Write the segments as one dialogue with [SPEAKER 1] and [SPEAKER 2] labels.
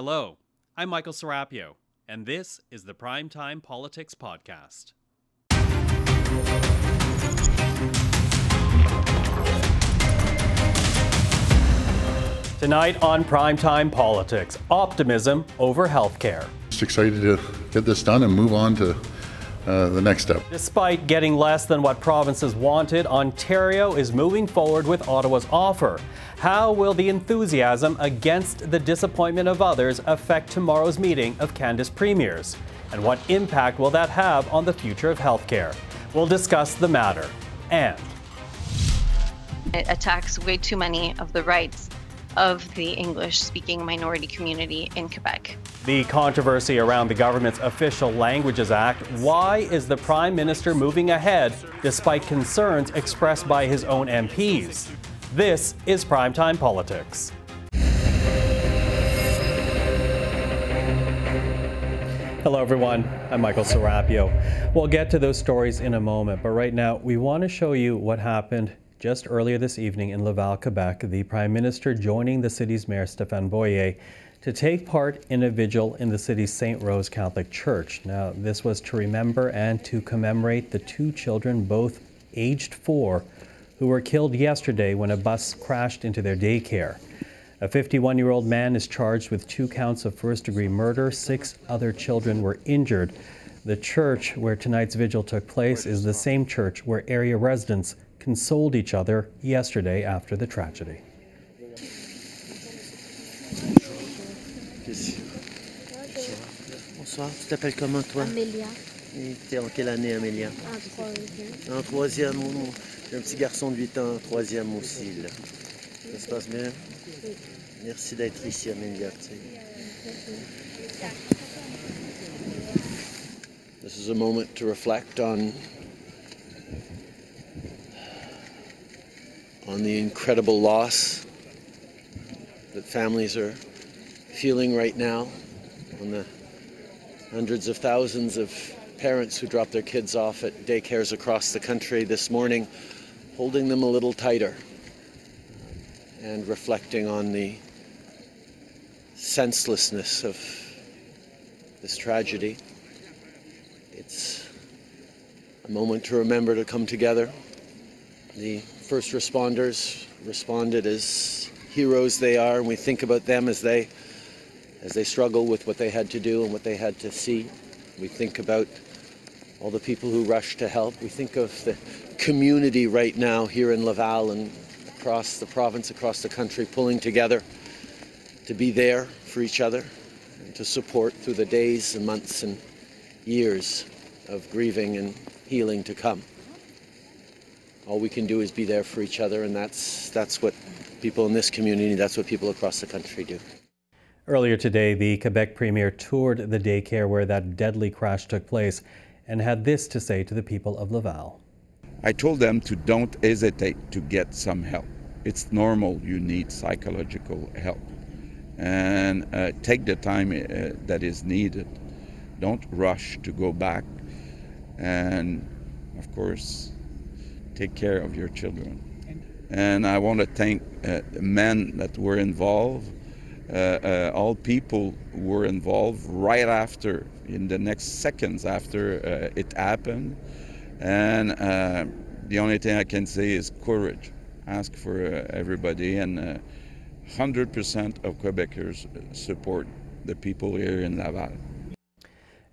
[SPEAKER 1] Hello, I'm Michael Serapio, and this is the Primetime Politics Podcast. Tonight on Primetime Politics, optimism over healthcare.
[SPEAKER 2] Just excited to get this done and move on to uh, the next step.
[SPEAKER 1] Despite getting less than what provinces wanted, Ontario is moving forward with Ottawa's offer. How will the enthusiasm against the disappointment of others affect tomorrow's meeting of Canada's premiers? And what impact will that have on the future of healthcare? We'll discuss the matter. And
[SPEAKER 3] it attacks way too many of the rights of the English speaking minority community in Quebec.
[SPEAKER 1] The controversy around the government's Official Languages Act. Why is the Prime Minister moving ahead despite concerns expressed by his own MPs? This is Primetime Politics. Hello, everyone. I'm Michael Serapio. We'll get to those stories in a moment, but right now we want to show you what happened just earlier this evening in Laval, Quebec, the Prime Minister joining the city's Mayor Stéphane Boyer to take part in a vigil in the city's St. Rose Catholic Church. Now, this was to remember and to commemorate the two children, both aged four, who were killed yesterday when a bus crashed into their daycare. A 51 year old man is charged with two counts of first degree murder. Six other children were injured. The church where tonight's vigil took place is the same church where area residents consoled each other yesterday after the tragedy.
[SPEAKER 4] Bonsoir, tu t'appelles comment toi?
[SPEAKER 5] Amélia.
[SPEAKER 4] Et T'es en quelle année Amélia?
[SPEAKER 5] En troisième.
[SPEAKER 4] En troisième, j'ai un petit garçon de 8 ans, en troisième aussi. Là. Ça se passe bien? Merci d'être ici Amélia. tu sais. This is a moment to reflect on on the incredible loss that families are feeling right now, on the hundreds of thousands of parents who drop their kids off at daycares across the country this morning, holding them a little tighter um, and reflecting on the senselessness of this tragedy. It's a moment to remember to come together. The first responders responded as heroes they are, and we think about them as they as they struggle with what they had to do and what they had to see. We think about all the people who rushed to help. We think of the community right now here in Laval and across the province, across the country, pulling together to be there for each other and to support through the days and months and years of grieving and healing to come. All we can do is be there for each other, and that's that's what people in this community, that's what people across the country do.
[SPEAKER 1] Earlier today, the Quebec Premier toured the daycare where that deadly crash took place and had this to say to the people of Laval.
[SPEAKER 6] I told them to don't hesitate to get some help. It's normal you need psychological help. And uh, take the time uh, that is needed. Don't rush to go back. And of course, take care of your children. And I want to thank uh, the men that were involved, uh, uh, all people were involved right after, in the next seconds after uh, it happened. And uh, the only thing I can say is courage. Ask for everybody, and uh, 100% of Quebecers support the people here in Laval.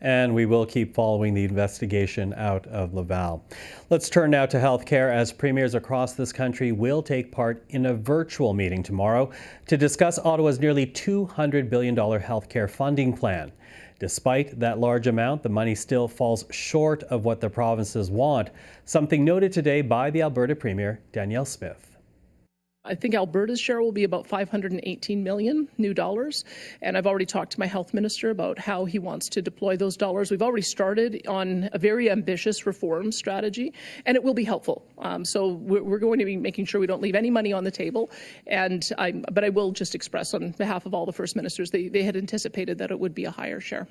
[SPEAKER 1] And we will keep following the investigation out of Laval. Let's turn now to healthcare as premiers across this country will take part in a virtual meeting tomorrow to discuss Ottawa's nearly $200 billion healthcare funding plan. Despite that large amount, the money still falls short of what the provinces want, something noted today by the Alberta Premier, Danielle Smith.
[SPEAKER 7] I think Alberta's share will be about 518 million new dollars. And I've already talked to my health minister about how he wants to deploy those dollars. We've already started on a very ambitious reform strategy, and it will be helpful. Um, so we're, going to be making sure we don't leave any money on the table. And I, but I will just express on behalf of all the first ministers, they, they had anticipated that it would be a higher share.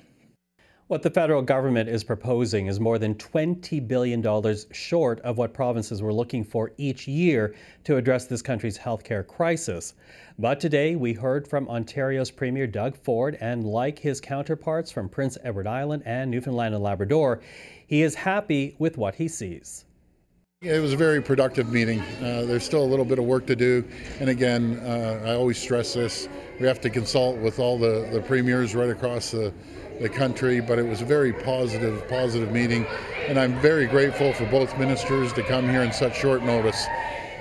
[SPEAKER 1] What the federal government is proposing is more than $20 billion short of what provinces were looking for each year to address this country's healthcare crisis. But today we heard from Ontario's Premier Doug Ford, and like his counterparts from Prince Edward Island and Newfoundland and Labrador, he is happy with what he sees.
[SPEAKER 2] It was a very productive meeting. Uh, there's still a little bit of work to do. And again, uh, I always stress this we have to consult with all the, the premiers right across the the country, but it was a very positive, positive meeting, and I'm very grateful for both ministers to come here in such short notice.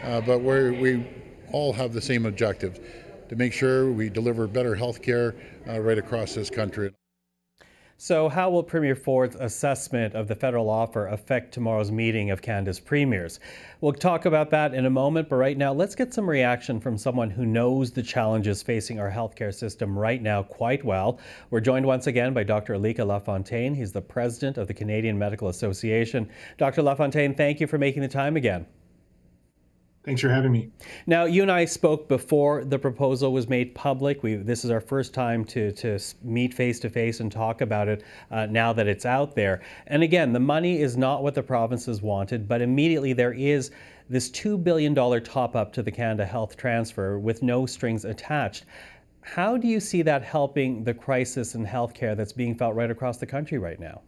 [SPEAKER 2] Uh, but we all have the same objective to make sure we deliver better health care uh, right across this country.
[SPEAKER 1] So, how will Premier Ford's assessment of the federal offer affect tomorrow's meeting of Canada's premiers? We'll talk about that in a moment, but right now, let's get some reaction from someone who knows the challenges facing our healthcare system right now quite well. We're joined once again by Dr. Alika LaFontaine. He's the president of the Canadian Medical Association. Dr. LaFontaine, thank you for making the time again.
[SPEAKER 5] Thanks for having me.
[SPEAKER 1] Now, you and I spoke before the proposal was made public. We, this is our first time to, to meet face to face and talk about it uh, now that it's out there. And again, the money is not what the provinces wanted, but immediately there is this $2 billion top up to the Canada Health Transfer with no strings attached. How do you see that helping the crisis in healthcare that's being felt right across the country right now?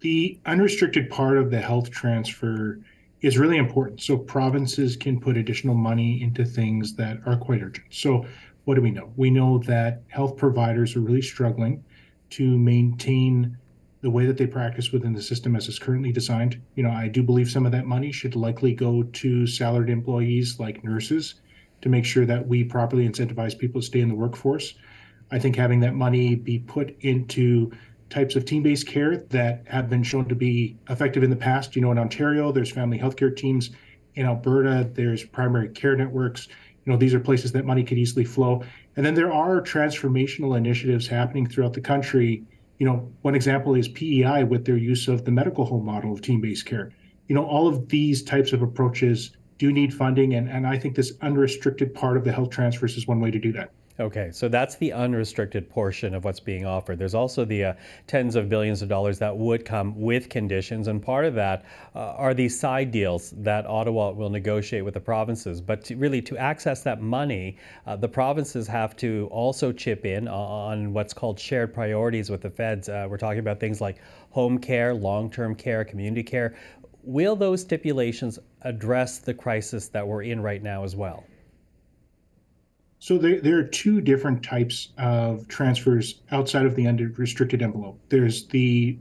[SPEAKER 5] The unrestricted part of the health transfer is really important. So provinces can put additional money into things that are quite urgent. So what do we know? We know that health providers are really struggling to maintain the way that they practice within the system as it's currently designed. You know, I do believe some of that money should likely go to salaried employees like nurses to make sure that we properly incentivize people to stay in the workforce. I think having that money be put into types of team-based care that have been shown to be effective in the past. You know, in Ontario, there's family healthcare teams. In Alberta, there's primary care networks. You know, these are places that money could easily flow. And then there are transformational initiatives happening throughout the country. You know, one example is PEI with their use of the medical home model of team-based care. You know, all of these types of approaches do need funding, and, and I think this unrestricted part of the health transfers is one way to do that.
[SPEAKER 1] Okay, so that's the unrestricted portion of what's being offered. There's also the uh, tens of billions of dollars that would come with conditions, and part of that uh, are these side deals that Ottawa will negotiate with the provinces. But to really, to access that money, uh, the provinces have to also chip in on what's called shared priorities with the feds. Uh, we're talking about things like home care, long term care, community care. Will those stipulations address the crisis that we're in right now as well?
[SPEAKER 5] So there, there are two different types of transfers outside of the unrestricted envelope. There's the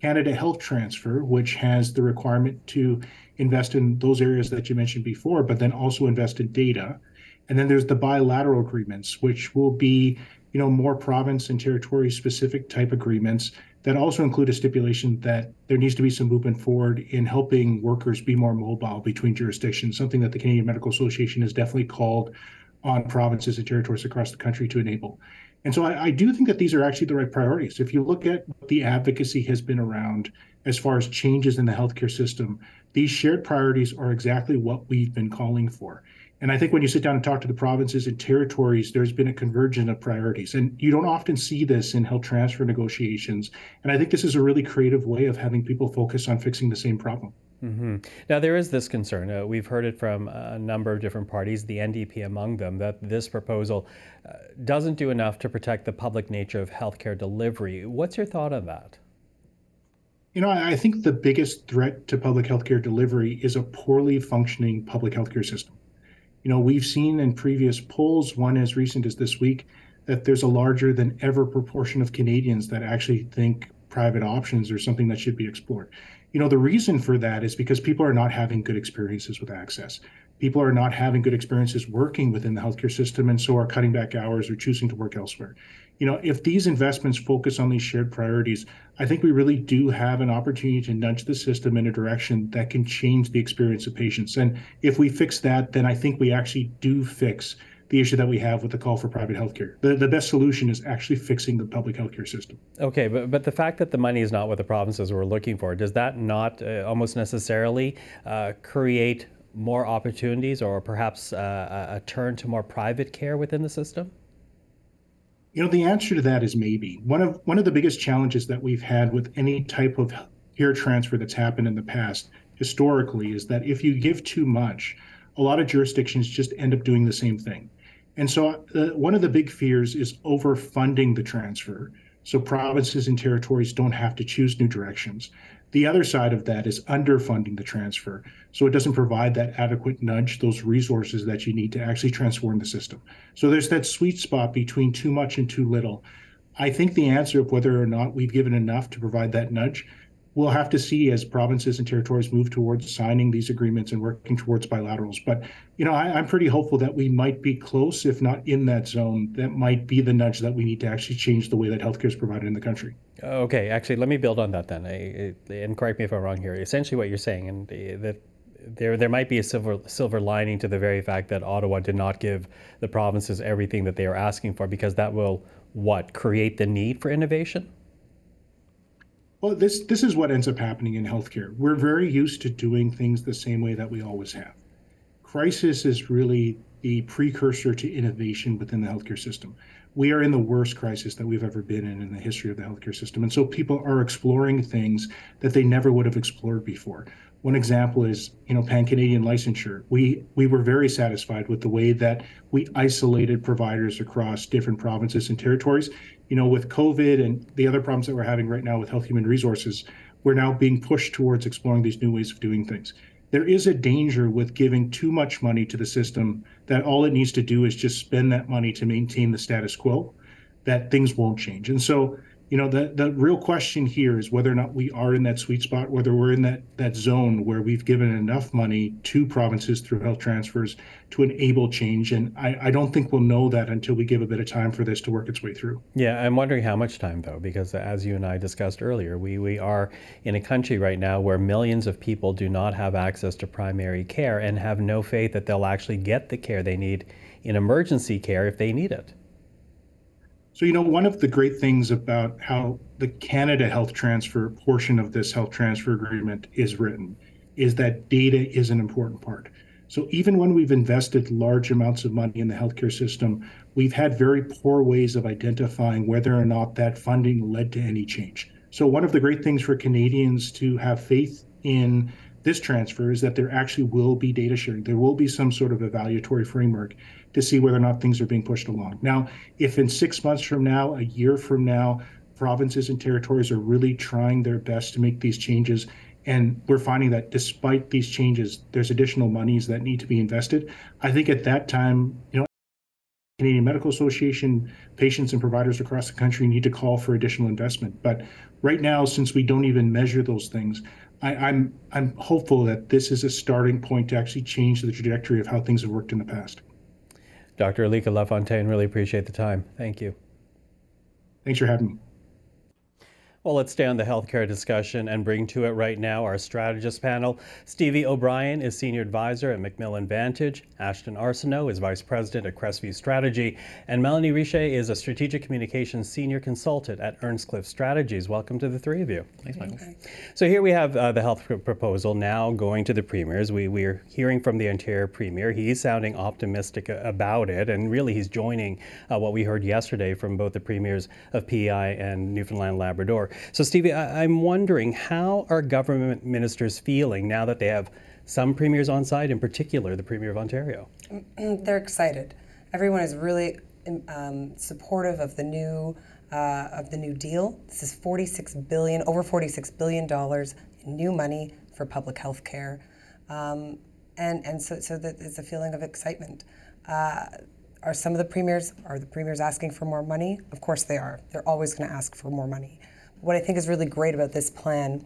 [SPEAKER 5] Canada Health Transfer, which has the requirement to invest in those areas that you mentioned before, but then also invest in data. And then there's the bilateral agreements, which will be, you know, more province and territory specific type agreements that also include a stipulation that there needs to be some movement forward in helping workers be more mobile between jurisdictions, something that the Canadian Medical Association has definitely called on provinces and territories across the country to enable. And so I, I, do think that these are actually the right priorities. If you look at what the advocacy has been around as far as changes in the healthcare system, these shared priorities are exactly what we've been calling for. And I think when you sit down and talk to the provinces and territories, there's been a convergence of priorities. And you don't often see this in health transfer negotiations. And I think this is a really creative way of having people focus on fixing the same problem.
[SPEAKER 1] Mm-hmm. Now, there is this concern. Uh, we've heard it from a number of different parties, the NDP among them, that this proposal uh, doesn't do enough to protect the public nature of healthcare delivery. What's your thought on that?
[SPEAKER 5] You know, I think the biggest threat to public healthcare delivery is a poorly functioning public healthcare system. You know, we've seen in previous polls, one as recent as this week, that there's a larger than ever proportion of Canadians that actually think private options are something that should be explored. You know, the reason for that is because people are not having good experiences with access. People are not having good experiences working within the healthcare system and so are cutting back hours or choosing to work elsewhere. You know, if these investments focus on these shared priorities, I think we really do have an opportunity to nudge the system in a direction that can change the experience of patients. And if we fix that, then I think we actually do fix the issue that we have with the call for private healthcare. The, the best solution is actually fixing the public healthcare system.
[SPEAKER 1] Okay, but, but the fact that the money is not what the provinces were looking for, does that not uh, almost necessarily uh, create more opportunities or perhaps uh, a turn to more private care within the system?
[SPEAKER 5] You know, the answer to that is maybe. One of one of the biggest challenges that we've had with any type of care transfer that's happened in the past historically is that if you give too much, a lot of jurisdictions just end up doing the same thing. And so uh, one of the big fears is overfunding the transfer so provinces and territories don't have to choose new directions. The other side of that is underfunding the transfer. So it doesn't provide that adequate nudge, those resources that you need to actually transform the system. So there's that sweet spot between too much and too little. I think the answer of whether or not we've given enough to provide that nudge we'll have to see as provinces and territories move towards signing these agreements and working towards bilaterals. But you know, I, am pretty hopeful that we might be close, if not in that zone. That might be the nudge that we need to actually change the way that healthcare is provided in the country.
[SPEAKER 1] Okay, actually, let me build on that then, I, and correct me if I'm wrong here. Essentially, what you're saying, and that there there might be a silver silver lining to the very fact that Ottawa did not give the provinces everything that they are asking for, because that will what create the need for innovation.
[SPEAKER 5] Well, this this is what ends up happening in healthcare. We're very used to doing things the same way that we always have. Crisis is really the precursor to innovation within the healthcare system. We are in the worst crisis that we've ever been in in the history of the healthcare system, and so people are exploring things that they never would have explored before. One example is, you know, pan-Canadian licensure. We we were very satisfied with the way that we isolated providers across different provinces and territories you know, with COVID and the other problems that we're having right now with health human resources, we're now being pushed towards exploring these new ways of doing things. There is a danger with giving too much money to the system that all it needs to do is just spend that money to maintain the status quo, that things won't change. And so you know the the real question here is whether or not we are in that sweet spot whether we're in that that zone where we've given enough money to provinces through health transfers to enable change. And i, I don't think we'll know that until we give a bit of time for this to work its way through.
[SPEAKER 1] Yeah i'm wondering how much time though because as you and i discussed earlier we we are in a country right now where millions of people do not have access to primary care and have no faith that they'll actually get the care they need in emergency care if they need it
[SPEAKER 5] so, you know, one of the great things about how the Canada Health Transfer portion of this health transfer agreement is written is that data is an important part. So, even when we've invested large amounts of money in the healthcare system, we've had very poor ways of identifying whether or not that funding led to any change. So, one of the great things for Canadians to have faith in this transfer is that there actually will be data sharing. There will be some sort of evaluatory framework to see whether or not things are being pushed along. Now, if in six months from now, a year from now, provinces and territories are really trying their best to make these changes, and we're finding that despite these changes, there's additional monies that need to be invested. I think at that time, you know, Canadian Medical Association, patients and providers across the country need to call for additional investment. But right now, since we don't even measure those things, I, am I'm, I'm hopeful that this is a starting point to actually change the trajectory of how things have worked in the past.
[SPEAKER 1] Dr. Alika LaFontaine, really appreciate the time. Thank you.
[SPEAKER 5] Thanks for having me.
[SPEAKER 1] Well, let's stay on the healthcare discussion and bring to it right now our strategist panel. Stevie O'Brien is Senior Advisor at McMillan Vantage. Ashton Arsenault is Vice President at Crestview Strategy. And Melanie Richer is a Strategic Communications Senior Consultant at Earnscliffe Strategies. Welcome to the three of you.
[SPEAKER 8] Thanks, Michael.
[SPEAKER 1] So here we have uh, the health proposal now going to the premiers. We, we're hearing from the Ontario Premier. He's sounding optimistic about it, and really he's joining uh, what we heard yesterday from both the premiers of PEI and Newfoundland Labrador. So, Stevie, I- am wondering how are government ministers feeling now that they have some premiers on site, in particular the Premier of Ontario?
[SPEAKER 8] They're excited. Everyone is really um, supportive of the new uh, of the new deal. This is 46 billion, over 46 billion dollars in new money for public health care, um, and and so so that it's a feeling of excitement. Uh, are some of the premiers are the premiers asking for more money? Of course they are. They're always going to ask for more money. What I think is really great about this plan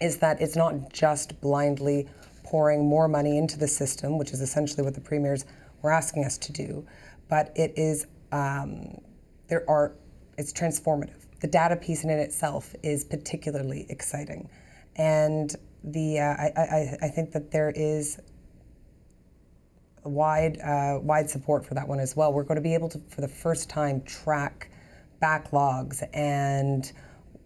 [SPEAKER 8] is that it's not just blindly pouring more money into the system, which is essentially what the premiers were asking us to do, but it is um, there are it's transformative. The data piece in it itself is particularly exciting, and the uh, I, I, I think that there is wide uh, wide support for that one as well. We're going to be able to, for the first time, track backlogs and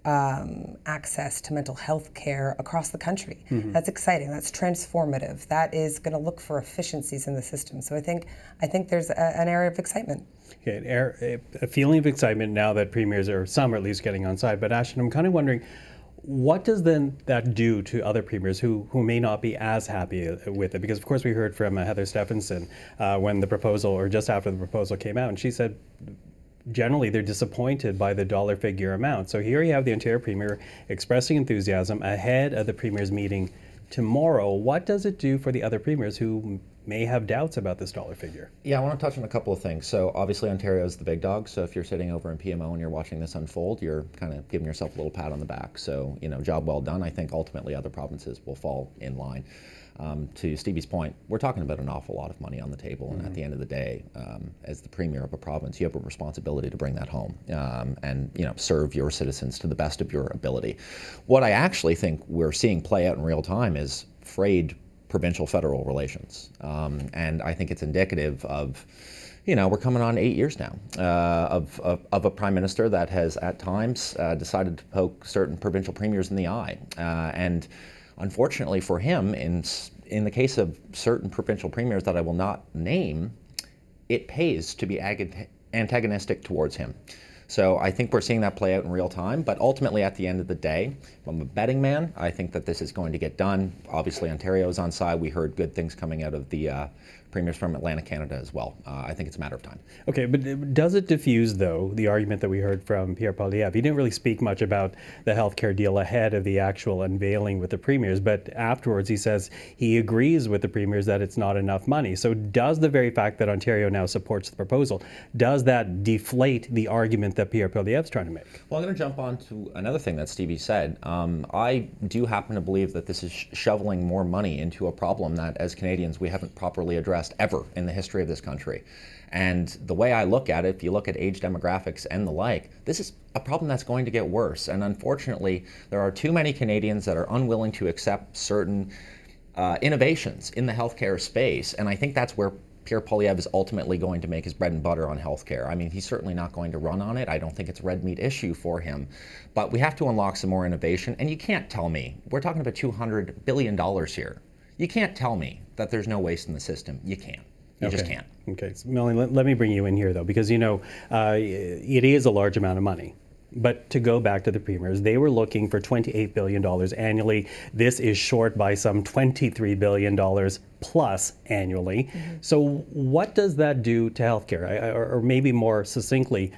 [SPEAKER 8] um, access to mental health care across the country. Mm-hmm. That's exciting. That's transformative. That is going to look for efficiencies in the system. So I think I think there's a, an area of excitement.
[SPEAKER 1] Okay, a feeling of excitement now that premiers are some are at least getting on side. But Ashton, I'm kind of wondering. What does then that do to other premiers who, who may not be as happy with it? Because of course we heard from uh, Heather Stefanson uh, when the proposal, or just after the proposal came out, and she said generally they're disappointed by the dollar figure amount. So here you have the Ontario Premier expressing enthusiasm ahead of the Premier's meeting tomorrow. What does it do for the other premiers who may have doubts about this dollar figure?
[SPEAKER 9] Yeah, I want to touch on a couple of things. So obviously Ontario is the big dog. So if you're sitting over in PMO and you're watching this unfold, you're kind of giving yourself a little pat on the back. So you know, job well done. I think ultimately other provinces will fall in line um, to Stevie's point, we're talking about an awful lot of money on the table, and mm-hmm. at the end of the day, um, as the premier of a province, you have a responsibility to bring that home um, and you know serve your citizens to the best of your ability. What I actually think we're seeing play out in real time is frayed provincial-federal relations, um, and I think it's indicative of you know, we're coming on eight years now uh, of, of, of, a prime minister that has at times uh, decided to poke certain provincial premiers in the eye. Uh, and Unfortunately for him, in, in the case of certain provincial premiers that I will not name, it pays to be ag- antagonistic towards him. So I think we're seeing that play out in real time. But ultimately, at the end of the day, I'm a betting man. I think that this is going to get done. Obviously, Ontario is on side. We heard good things coming out of the uh, premiers from Atlantic Canada as well. Uh, I think it's a matter of time.
[SPEAKER 1] Okay, but does it diffuse, though, the argument that we heard from Pierre Poilievre? He didn't really speak much about the healthcare deal ahead of the actual unveiling with the premiers, but afterwards he says he agrees with the premiers that it's not enough money. So does the very fact that Ontario now supports the proposal, does that deflate the argument that Pierre Poilievre is trying to make?
[SPEAKER 9] Well, I'm going to jump on to another thing that Stevie said. Um, I do happen to believe that this is shoveling more money into a problem that, as Canadians, we haven't properly addressed ever in the history of this country. And the way I look at it, if you look at age demographics and the like, this is a problem that's going to get worse. And unfortunately, there are too many Canadians that are unwilling to accept certain uh, innovations in the healthcare space. And I think that's where Pierre Poilievre is ultimately going to make his bread and butter on healthcare. I mean, he's certainly not going to run on it. I don't think it's a red meat issue for him. But we have to unlock some more innovation. And you can't tell me, we're talking about $200 billion here. You can't tell me that there's no waste in the system. You can't. You
[SPEAKER 1] okay.
[SPEAKER 9] just can't.
[SPEAKER 1] Okay, so Melanie, let, let, me bring you in here though, because you know uh, it is a large amount of money. But to go back to the premiers, they were looking for $28 billion annually. This is short by some $23 billion plus annually. Mm-hmm. So, what does that do to healthcare? I, or, or maybe more succinctly,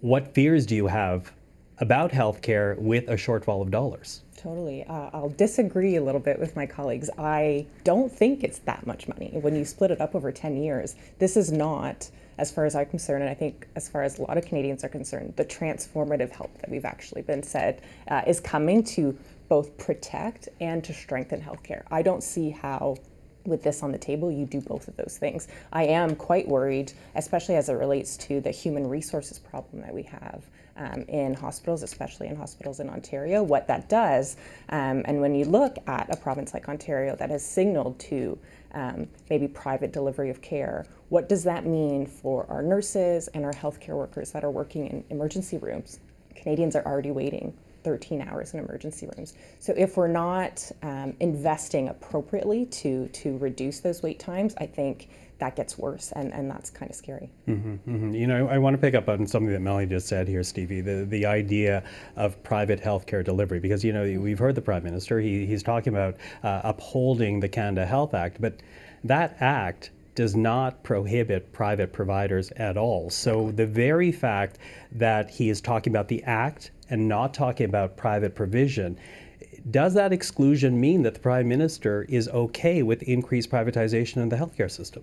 [SPEAKER 1] what fears do you have about healthcare with a shortfall of dollars?
[SPEAKER 10] Totally. Uh, I'll disagree a little bit with my colleagues. I don't think it's that much money when you split it up over 10 years. This is not, as far as I'm concerned, and I think as far as a lot of Canadians are concerned, the transformative help that we've actually been said uh, is coming to both protect and to strengthen healthcare. I don't see how with this on the table, you do both of those things. I am quite worried, especially as it relates to the human resources problem that we have um, in hospitals, especially in hospitals in Ontario, what that does. Um, and when you look at a province like Ontario that has signaled to um, maybe private delivery of care, what does that mean for our nurses and our healthcare workers that are working in emergency rooms? Canadians are already waiting 13 hours in emergency rooms. So if we're not um, investing appropriately to to reduce those wait times, I think that gets worse, and, and that's kind of scary.
[SPEAKER 1] Mm-hmm, mm-hmm. You know, I, I, want to pick up on something that Melanie just said here, Stevie, the, the idea of private healthcare delivery, because, you know, we've heard the Prime Minister, he, he's talking about uh, upholding the Canada Health Act, but that act does not prohibit private providers at all. So the very fact that he is talking about the act and not talking about private provision does that exclusion mean that the prime minister is okay with increased privatization in the healthcare system?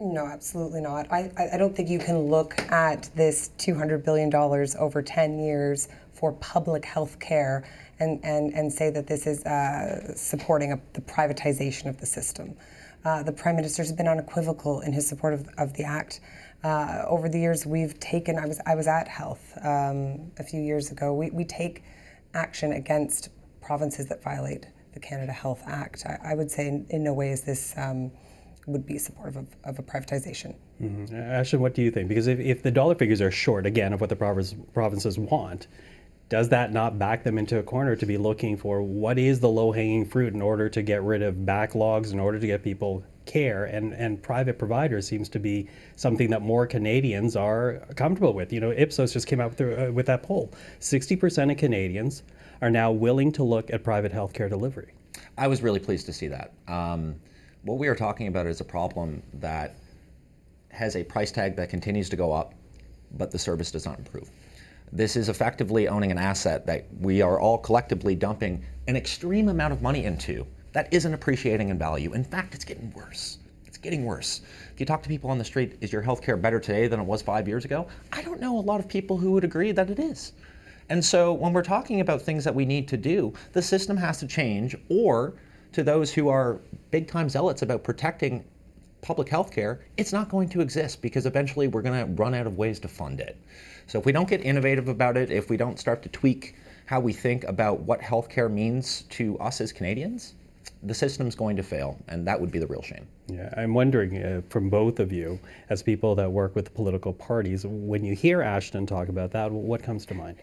[SPEAKER 8] No, absolutely not. I, I don't think you can look at this $200 billion over 10 years for public health care and, and, and say that this is uh, supporting a, the privatization of the system. Uh, the Prime Minister has been unequivocal in his support of, of the Act. Uh, over the years, we've taken, I was, I was at Health um, a few years ago, we, we take action against provinces that violate the Canada Health Act. I, I would say in, in, no way is this. Um, would be supportive of, of a privatization.
[SPEAKER 1] Mm-hmm. Ashton, what do you think? Because if, if the dollar figures are short, again, of what the province, provinces want, does that not back them into a corner to be looking for what is the low hanging fruit in order to get rid of backlogs, in order to get people care? And, and private providers seems to be something that more Canadians are comfortable with. You know, Ipsos just came out with, uh, with that poll 60% of Canadians are now willing to look at private healthcare delivery.
[SPEAKER 9] I was really pleased to see that. Um, what we are talking about is a problem that has a price tag that continues to go up, but the service does not improve. This is effectively owning an asset that we are all collectively dumping an extreme amount of money into that isn't appreciating in value. In fact, it's getting worse. It's getting worse. If you talk to people on the street, is your healthcare better today than it was five years ago? I don't know a lot of people who would agree that it is. And so when we're talking about things that we need to do, the system has to change, or to those who are big time zealots about protecting public health care, it's not going to exist because eventually we're going to run out of ways to fund it. So if we don't get innovative about it, if we don't start to tweak how we think about what healthcare means to us as Canadians, the system's going to fail, and that would be the real shame.
[SPEAKER 1] Yeah, I'm wondering uh, from both of you, as people that work with political parties, when you hear Ashton talk about that, what comes to mind?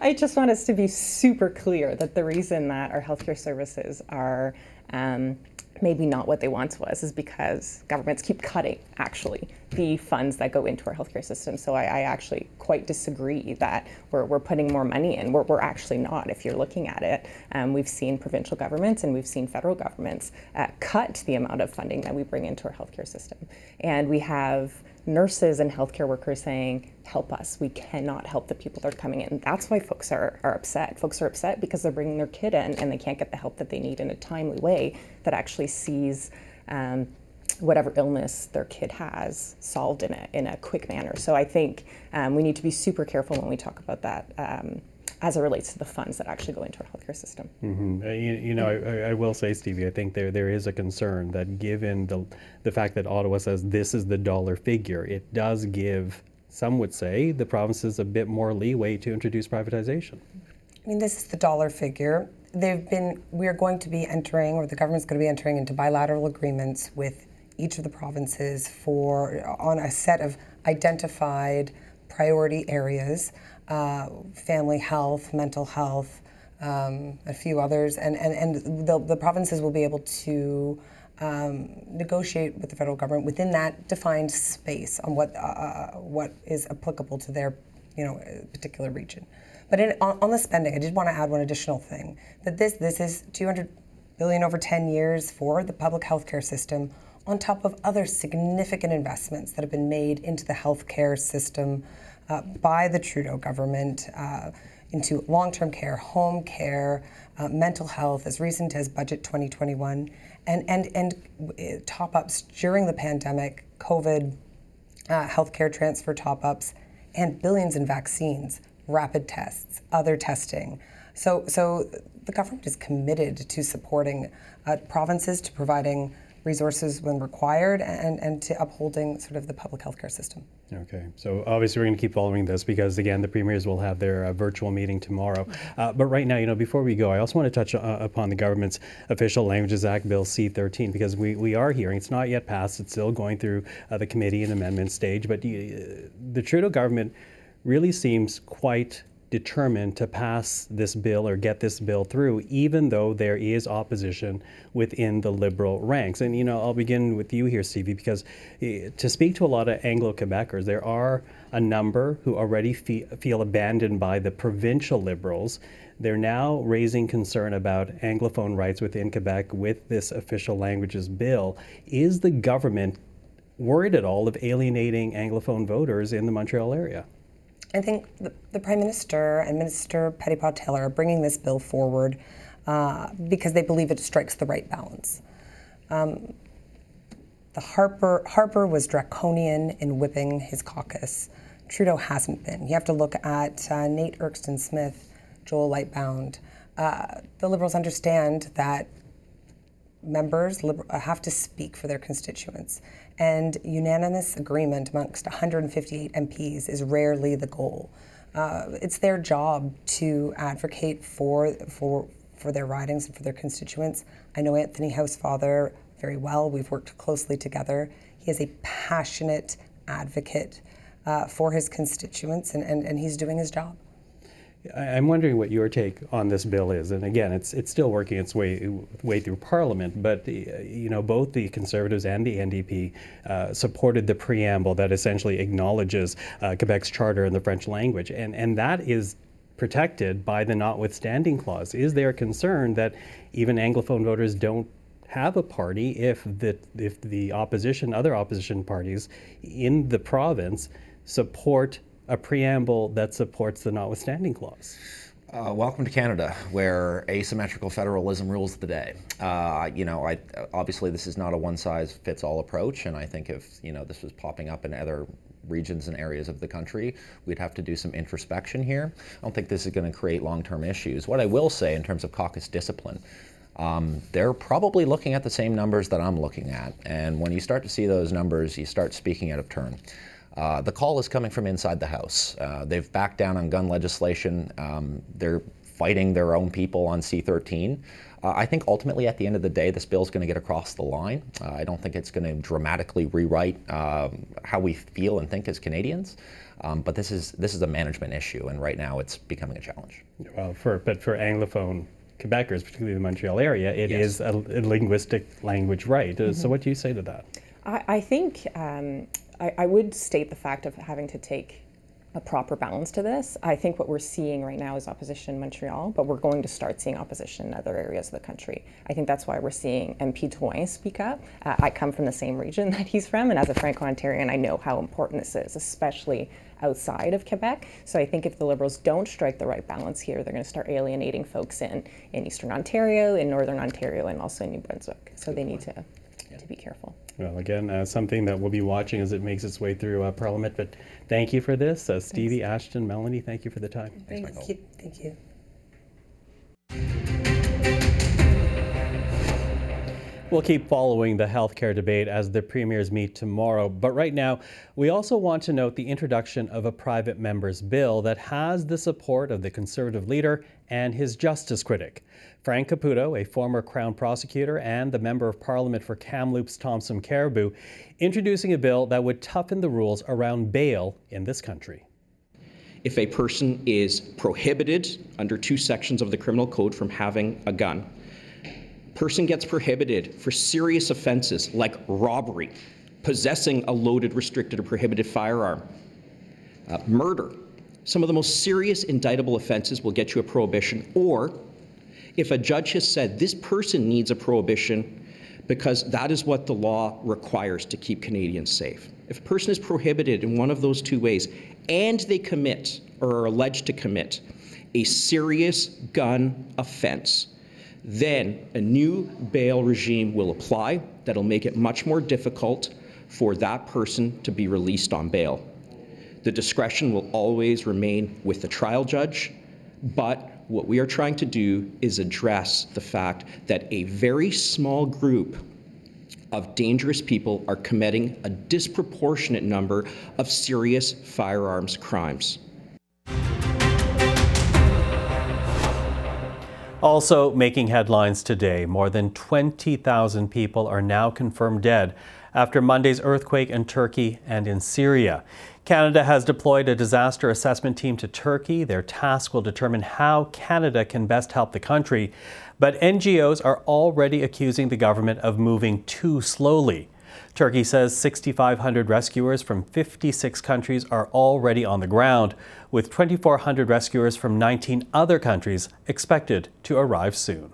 [SPEAKER 10] I just want us to be super clear that the reason that our healthcare services are um, maybe not what they once was is because governments keep cutting actually the funds that go into our healthcare system. So I, I actually quite disagree that we're, we're putting more money in. We're, we're actually not. If you're looking at it, um, we've seen provincial governments and we've seen federal governments uh, cut the amount of funding that we bring into our healthcare system, and we have nurses and healthcare workers saying, help us. We cannot help the people that are coming in. That's why folks are, are upset. Folks are upset because they're bringing their kid in and they can't get the help that they need in a timely way that actually sees um, whatever illness their kid has solved in a, in a quick manner. So I think um, we need to be super careful when we talk about that. Um, as it relates to the funds that actually go into our healthcare system.
[SPEAKER 1] Mm-hmm. Uh, you, you, know, I, I, will say, Stevie, I think there there is a concern that given the the fact that Ottawa says this is the dollar figure, it does give some would say the provinces a bit more leeway to introduce privatization.
[SPEAKER 8] I mean, this is the dollar figure. They've been. We are going to be entering, or the government's going to be entering into bilateral agreements with each of the provinces for on a set of identified priority areas uh, family health, mental health, um, a few others, and, and, and the, provinces will be able to um, negotiate with the federal government within that defined space on what, uh, uh what is applicable to their you know, particular region. But in, on, on, the spending, I did want to add one additional thing that this, this is 200 billion over 10 years for the public health care system on top of other significant investments that have been made into the healthcare system uh, by the Trudeau government uh, into long term care, home care, uh, mental health, as recent as Budget 2021, and, and, and uh, top ups during the pandemic, COVID, uh, healthcare transfer top ups, and billions in vaccines, rapid tests, other testing. So, so the government is committed to supporting uh, provinces, to providing resources when required and, and to upholding sort of the public healthcare system.
[SPEAKER 1] Okay, so obviously we're going to keep following this because again, the premiers will have their uh, virtual meeting tomorrow. Uh, but right now, you know, before we go, I also want to touch uh, upon the government's Official Languages Act, Bill C-13, because we, we are hearing it's not yet passed; it's still going through uh, the committee and amendment stage. But uh, the Trudeau government really seems quite determined to pass this bill or get this bill through, even though there is opposition within the Liberal ranks. And, you know, I'll begin with you here, Stevie, because eh, to speak to a lot of Anglo Quebecers, there are a number who already fe- feel abandoned by the provincial Liberals. They're now raising concern about Anglophone rights within Quebec with this official languages bill. Is the government worried at all of alienating Anglophone voters in the Montreal area?
[SPEAKER 8] I think the, the Prime Minister and Minister Petitpas Taylor are bringing this bill forward uh, because they believe it strikes the right balance. Um, the Harper Harper was draconian in whipping his caucus. Trudeau hasn't been. You have to look at uh, Nate Erskine Smith, Joel Lightbound. Uh, the Liberals understand that members have to speak for their constituents. And unanimous agreement amongst 158 MPs is rarely the goal. Uh, it's their job to advocate for, for, for their ridings and for their constituents. I know Anthony Housefather very well. We've worked closely together. He is a passionate advocate uh, for his constituents, and, and, and he's doing his job.
[SPEAKER 1] I'm wondering what your take on this bill is. And again, it's it's still working its way way through Parliament. But you know, both the Conservatives and the NDP uh, supported the preamble that essentially acknowledges uh, Quebec's charter in the French language, and and that is protected by the notwithstanding clause. Is there a concern that even Anglophone voters don't have a party if the if the opposition, other opposition parties in the province support a preamble that supports the notwithstanding clause.
[SPEAKER 9] Uh, welcome to Canada, where asymmetrical federalism rules the day. Uh, you know, I, obviously this is not a one-size-fits-all approach, and I think if you know this was popping up in other regions and areas of the country, we'd have to do some introspection here. I don't think this is going to create long-term issues. What I will say in terms of caucus discipline, um, they're probably looking at the same numbers that I'm looking at, and when you start to see those numbers, you start speaking out of turn. Uh, the call is coming from inside the House. Uh, they've backed down on gun legislation. Um, they're fighting their own people on C-13. Uh, I think ultimately, at the end of the day, this bill is going to get across the line. Uh, I don't think it's going to dramatically rewrite um, how we feel and think as Canadians. Um, but this is this is a management issue, and right now it's becoming a challenge.
[SPEAKER 1] Well, for but for anglophone Quebecers, particularly the Montreal area, it yes. is a, a, linguistic language right. Mm-hmm. So, what do you say to that?
[SPEAKER 10] I, I think um, I, I would state the fact of having to take a proper balance to this. I think what we're seeing right now is opposition in Montreal, but we're going to start seeing opposition in other areas of the country. I think that's why we're seeing MP Drouin speak up. Uh, I come from the same region that he's from, and as a Franco-Ontarian, I know how important this is, especially outside of Quebec. So I think if the Liberals don't strike the right balance here, they're going to start alienating folks in, in Eastern Ontario, in Northern Ontario, and also in New Brunswick. So they need to, to be careful.
[SPEAKER 1] Well, again, uh, something that we'll be watching as it makes its way through uh, Parliament. But thank you for this. Uh, Stevie, Thanks. Ashton, Melanie, thank you for the time.
[SPEAKER 8] Thank Thanks, you. Thank you.
[SPEAKER 1] We'll keep following the healthcare debate as the premiers meet tomorrow. But right now, we also want to note the introduction of a private member's bill that has the support of the Conservative leader and his justice critic. Frank Caputo, a former Crown prosecutor and the Member of Parliament for Kamloops Thompson Cariboo, introducing a bill that would toughen the rules around bail in this country.
[SPEAKER 11] If a person is prohibited under two sections of the Criminal Code from having a gun, person gets prohibited for serious offenses like robbery, possessing a loaded, restricted, or prohibited firearm, uh, murder. Some of the most serious indictable offenses will get you a prohibition, or if a judge has said this person needs a prohibition because that is what the law requires to keep Canadians safe. If a person is prohibited in one of those two ways and they commit or are alleged to commit a serious gun offense, then a new bail regime will apply that'll make it much more difficult for that person to be released on bail. The discretion will always remain with the trial judge, but what we are trying to do is address the fact that a very small group of dangerous people are committing a disproportionate number of serious firearms crimes.
[SPEAKER 1] Also making headlines today, more than 20,000 people are now confirmed dead after Monday's earthquake in Turkey and in Syria. Canada has deployed a disaster assessment team to Turkey. Their task will determine how Canada can best help the country. But NGOs are already accusing the government of moving too slowly. Turkey says 6,500 rescuers from 56 countries are already on the ground, with 2,400 rescuers from 19 other countries expected to arrive soon.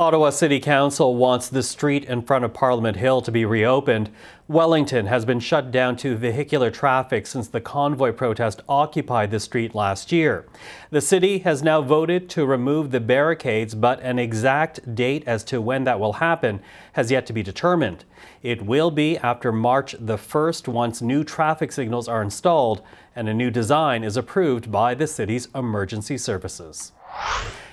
[SPEAKER 1] Ottawa City Council wants the street in front of Parliament Hill to be reopened. Wellington has been shut down to vehicular traffic since the convoy protest occupied the street last year. The city has now voted to remove the barricades, but an exact date as to when that will happen has yet to be determined. It will be after March the 1st once new traffic signals are installed and a new design is approved by the city's emergency services.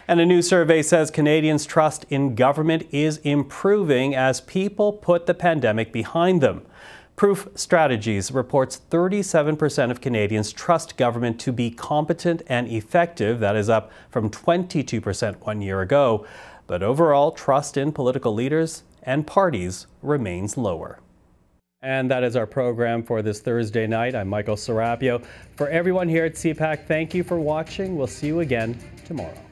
[SPEAKER 1] And a new survey says Canadians' trust in government is improving as people put the pandemic behind them. Proof Strategies reports 37% of Canadians trust government to be competent and effective. That is up from 22% one year ago. But overall, trust in political leaders and parties remains lower. And that is our program for this Thursday night. I'm Michael Serapio. For everyone here at CPAC, thank you for watching. We'll see you again tomorrow.